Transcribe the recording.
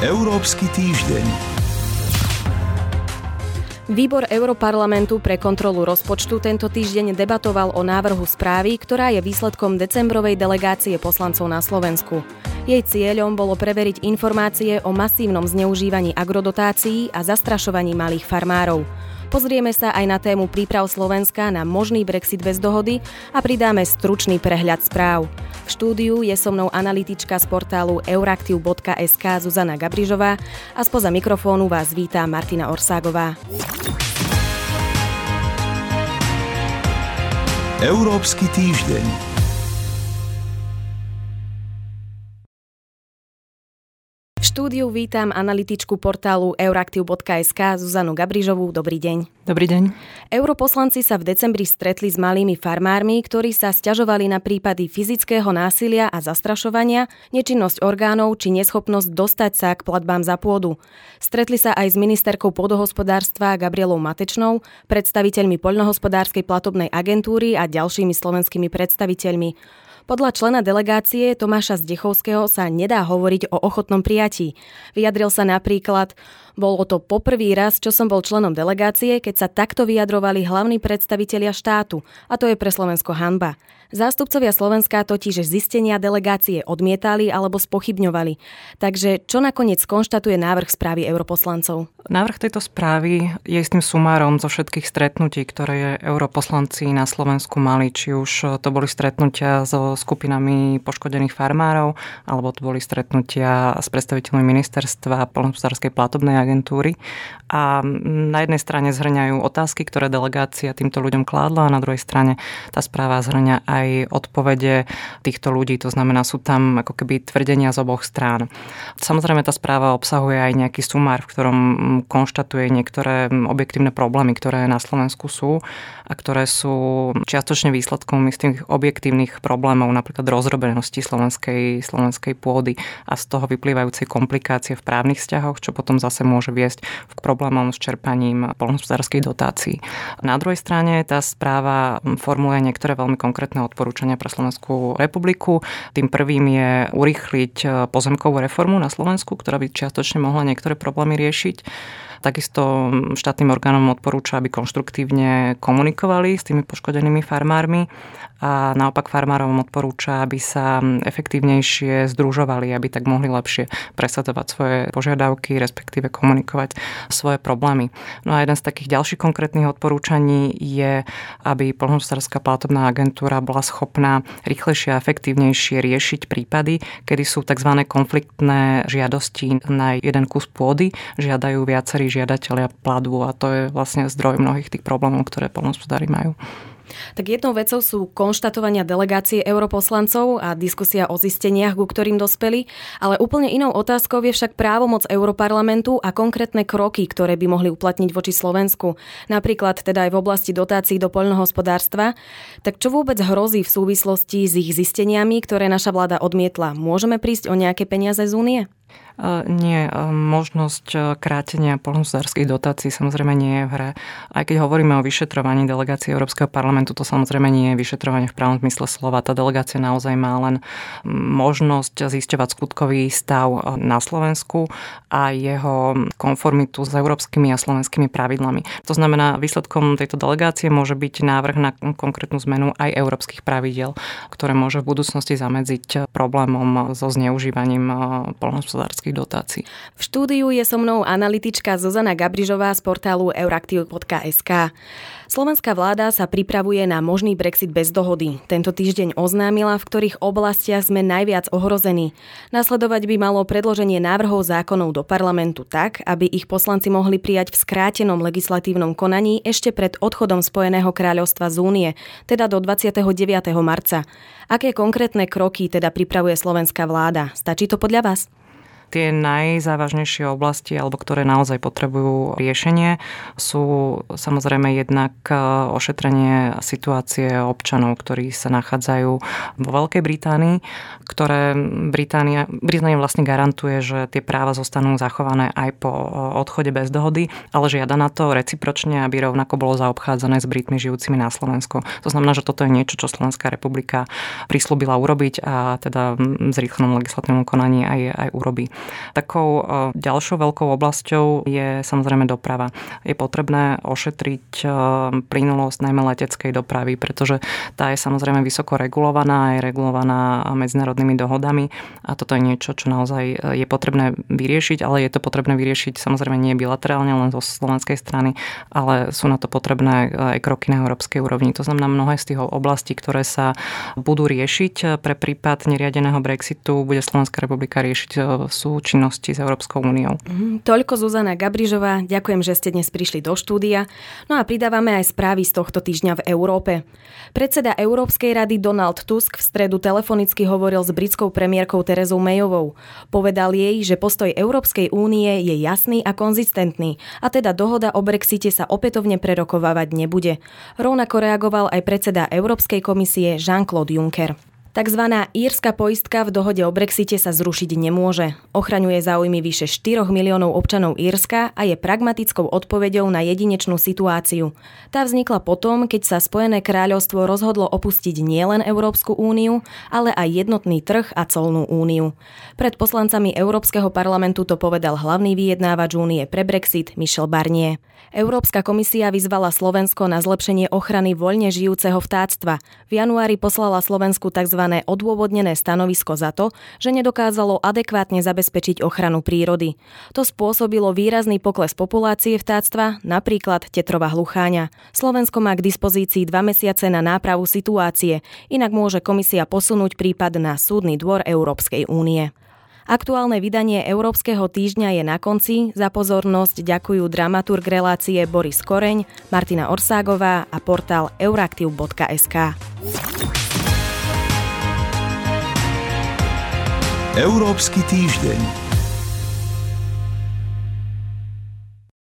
Európsky týždeň. Výbor Europarlamentu pre kontrolu rozpočtu tento týždeň debatoval o návrhu správy, ktorá je výsledkom decembrovej delegácie poslancov na Slovensku. Jej cieľom bolo preveriť informácie o masívnom zneužívaní agrodotácií a zastrašovaní malých farmárov. Pozrieme sa aj na tému príprav Slovenska na možný Brexit bez dohody a pridáme stručný prehľad správ. V štúdiu je so mnou analytička z portálu euraktiv.sk Zuzana Gabrižová a spoza mikrofónu vás vítá Martina Orságová. Európsky týždeň. Štúdiu vítam analytičku portálu euraktiv.sk Zuzanu Gabrižovú. Dobrý deň. Dobrý deň. Europoslanci sa v decembri stretli s malými farmármi, ktorí sa stiažovali na prípady fyzického násilia a zastrašovania, nečinnosť orgánov či neschopnosť dostať sa k platbám za pôdu. Stretli sa aj s ministerkou pôdohospodárstva Gabrielou Matečnou, predstaviteľmi poľnohospodárskej platobnej agentúry a ďalšími slovenskými predstaviteľmi. Podľa člena delegácie Tomáša Zdechovského sa nedá hovoriť o ochotnom prijatí. Vyjadril sa napríklad, bolo to poprvý raz, čo som bol členom delegácie, keď sa takto vyjadrovali hlavní predstavitelia štátu, a to je pre Slovensko hanba. Zástupcovia Slovenska totiž zistenia delegácie odmietali alebo spochybňovali. Takže čo nakoniec konštatuje návrh správy europoslancov? Návrh tejto správy je istým sumárom zo všetkých stretnutí, ktoré europoslanci na Slovensku mali, či už to boli stretnutia so skupinami poškodených farmárov, alebo to boli stretnutia s predstaviteľmi ministerstva polnohospodárskej platobnej agentúry. A na jednej strane zhrňajú otázky, ktoré delegácia týmto ľuďom kládla a na druhej strane tá správa zhrňa aj odpovede týchto ľudí, to znamená, sú tam ako keby tvrdenia z oboch strán. Samozrejme, tá správa obsahuje aj nejaký sumár, v ktorom konštatuje niektoré objektívne problémy, ktoré na Slovensku sú a ktoré sú čiastočne výsledkom istých objektívnych problémov, napríklad rozrobenosti slovenskej, slovenskej pôdy a z toho vyplývajúcej komplikácie v právnych vzťahoch, čo potom zase môže viesť k problémom s čerpaním polnohospodárskej dotácií. Na druhej strane tá správa formuluje niektoré veľmi konkrétne odporúčania pre Slovenskú republiku. Tým prvým je urýchliť pozemkovú reformu na Slovensku, ktorá by čiastočne mohla niektoré problémy riešiť. Takisto štátnym orgánom odporúča, aby konštruktívne komunikovali s tými poškodenými farmármi a naopak farmárom odporúča, aby sa efektívnejšie združovali, aby tak mohli lepšie presadzovať svoje požiadavky, respektíve komunikovať svoje problémy. No a jeden z takých ďalších konkrétnych odporúčaní je, aby polnohospodárska platobná agentúra bola schopná rýchlejšie a efektívnejšie riešiť prípady, kedy sú tzv. konfliktné žiadosti na jeden kus pôdy, žiadajú viacerí žiadatelia platbu a to je vlastne zdroj mnohých tých problémov, ktoré polnohospodári majú. Tak jednou vecou sú konštatovania delegácie europoslancov a diskusia o zisteniach, ku ktorým dospeli, ale úplne inou otázkou je však právomoc Europarlamentu a konkrétne kroky, ktoré by mohli uplatniť voči Slovensku, napríklad teda aj v oblasti dotácií do poľnohospodárstva. Tak čo vôbec hrozí v súvislosti s ich zisteniami, ktoré naša vláda odmietla? Môžeme prísť o nejaké peniaze z únie? Nie, možnosť krátenia polnohospodárských dotácií samozrejme nie je v hre. Aj keď hovoríme o vyšetrovaní delegácie Európskeho parlamentu, to samozrejme nie je vyšetrovanie v pravom zmysle slova. Tá delegácia naozaj má len možnosť zisťovať skutkový stav na Slovensku a jeho konformitu s európskymi a slovenskými pravidlami. To znamená, výsledkom tejto delegácie môže byť návrh na konkrétnu zmenu aj európskych pravidel, ktoré môže v budúcnosti zamedziť problémom so zneužívaním polnohospodárskych európskych dotácií. V štúdiu je so mnou analytička Zuzana Gabrižová z portálu euraktiv.sk. Slovenská vláda sa pripravuje na možný Brexit bez dohody. Tento týždeň oznámila, v ktorých oblastiach sme najviac ohrození. Nasledovať by malo predloženie návrhov zákonov do parlamentu tak, aby ich poslanci mohli prijať v skrátenom legislatívnom konaní ešte pred odchodom Spojeného kráľovstva z únie, teda do 29. marca. Aké konkrétne kroky teda pripravuje slovenská vláda? Stačí to podľa vás? Tie najzávažnejšie oblasti, alebo ktoré naozaj potrebujú riešenie, sú samozrejme jednak e, ošetrenie situácie občanov, ktorí sa nachádzajú vo Veľkej Británii, ktoré Británia, Británia vlastne garantuje, že tie práva zostanú zachované aj po e, odchode bez dohody, ale žiada na to recipročne, aby rovnako bolo zaobchádzané s Britmi žijúcimi na Slovensku. To znamená, že toto je niečo, čo Slovenská republika prislúbila urobiť a teda v zrýchlenom legislatívnom konaní aj, aj urobí. Takou e, ďalšou veľkou oblasťou je samozrejme doprava. Je potrebné ošetriť e, plynulosť najmä leteckej dopravy, pretože tá je samozrejme vysoko regulovaná, je regulovaná medzinárodnými dohodami a toto je niečo, čo naozaj e, je potrebné vyriešiť, ale je to potrebné vyriešiť samozrejme nie bilaterálne len zo slovenskej strany, ale sú na to potrebné aj kroky na európskej úrovni. To znamená, mnohé z tých oblastí, ktoré sa budú riešiť pre prípad neriadeného Brexitu, bude Slovenská republika riešiť v súčinnosti s Európskou úniou. Mm, toľko Zuzana Gabrižová, ďakujem, že ste dnes prišli do štúdia. No a pridávame aj správy z tohto týždňa v Európe. Predseda Európskej rady Donald Tusk v stredu telefonicky hovoril s britskou premiérkou Terezou Mayovou. Povedal jej, že postoj Európskej únie je jasný a konzistentný a teda dohoda o Brexite sa opätovne prerokovávať nebude. Rovnako reagoval aj predseda Európskej komisie Jean-Claude Juncker. Takzvaná írska poistka v dohode o Brexite sa zrušiť nemôže. Ochraňuje záujmy vyše 4 miliónov občanov Írska a je pragmatickou odpoveďou na jedinečnú situáciu. Tá vznikla potom, keď sa Spojené kráľovstvo rozhodlo opustiť nielen Európsku úniu, ale aj jednotný trh a colnú úniu. Pred poslancami Európskeho parlamentu to povedal hlavný vyjednávač únie pre Brexit Michel Barnier. Európska komisia vyzvala Slovensko na zlepšenie ochrany voľne žijúceho vtáctva. V januári poslala Slovensku tzv odôvodnené stanovisko za to, že nedokázalo adekvátne zabezpečiť ochranu prírody. To spôsobilo výrazný pokles populácie vtáctva, napríklad tetrova hlucháňa. Slovensko má k dispozícii dva mesiace na nápravu situácie, inak môže komisia posunúť prípad na súdny dvor Európskej únie. Aktuálne vydanie Európskeho týždňa je na konci. Za pozornosť ďakujú dramaturg relácie Boris Koreň, Martina Orságová a portál euraktiv.sk. Európsky týždeň.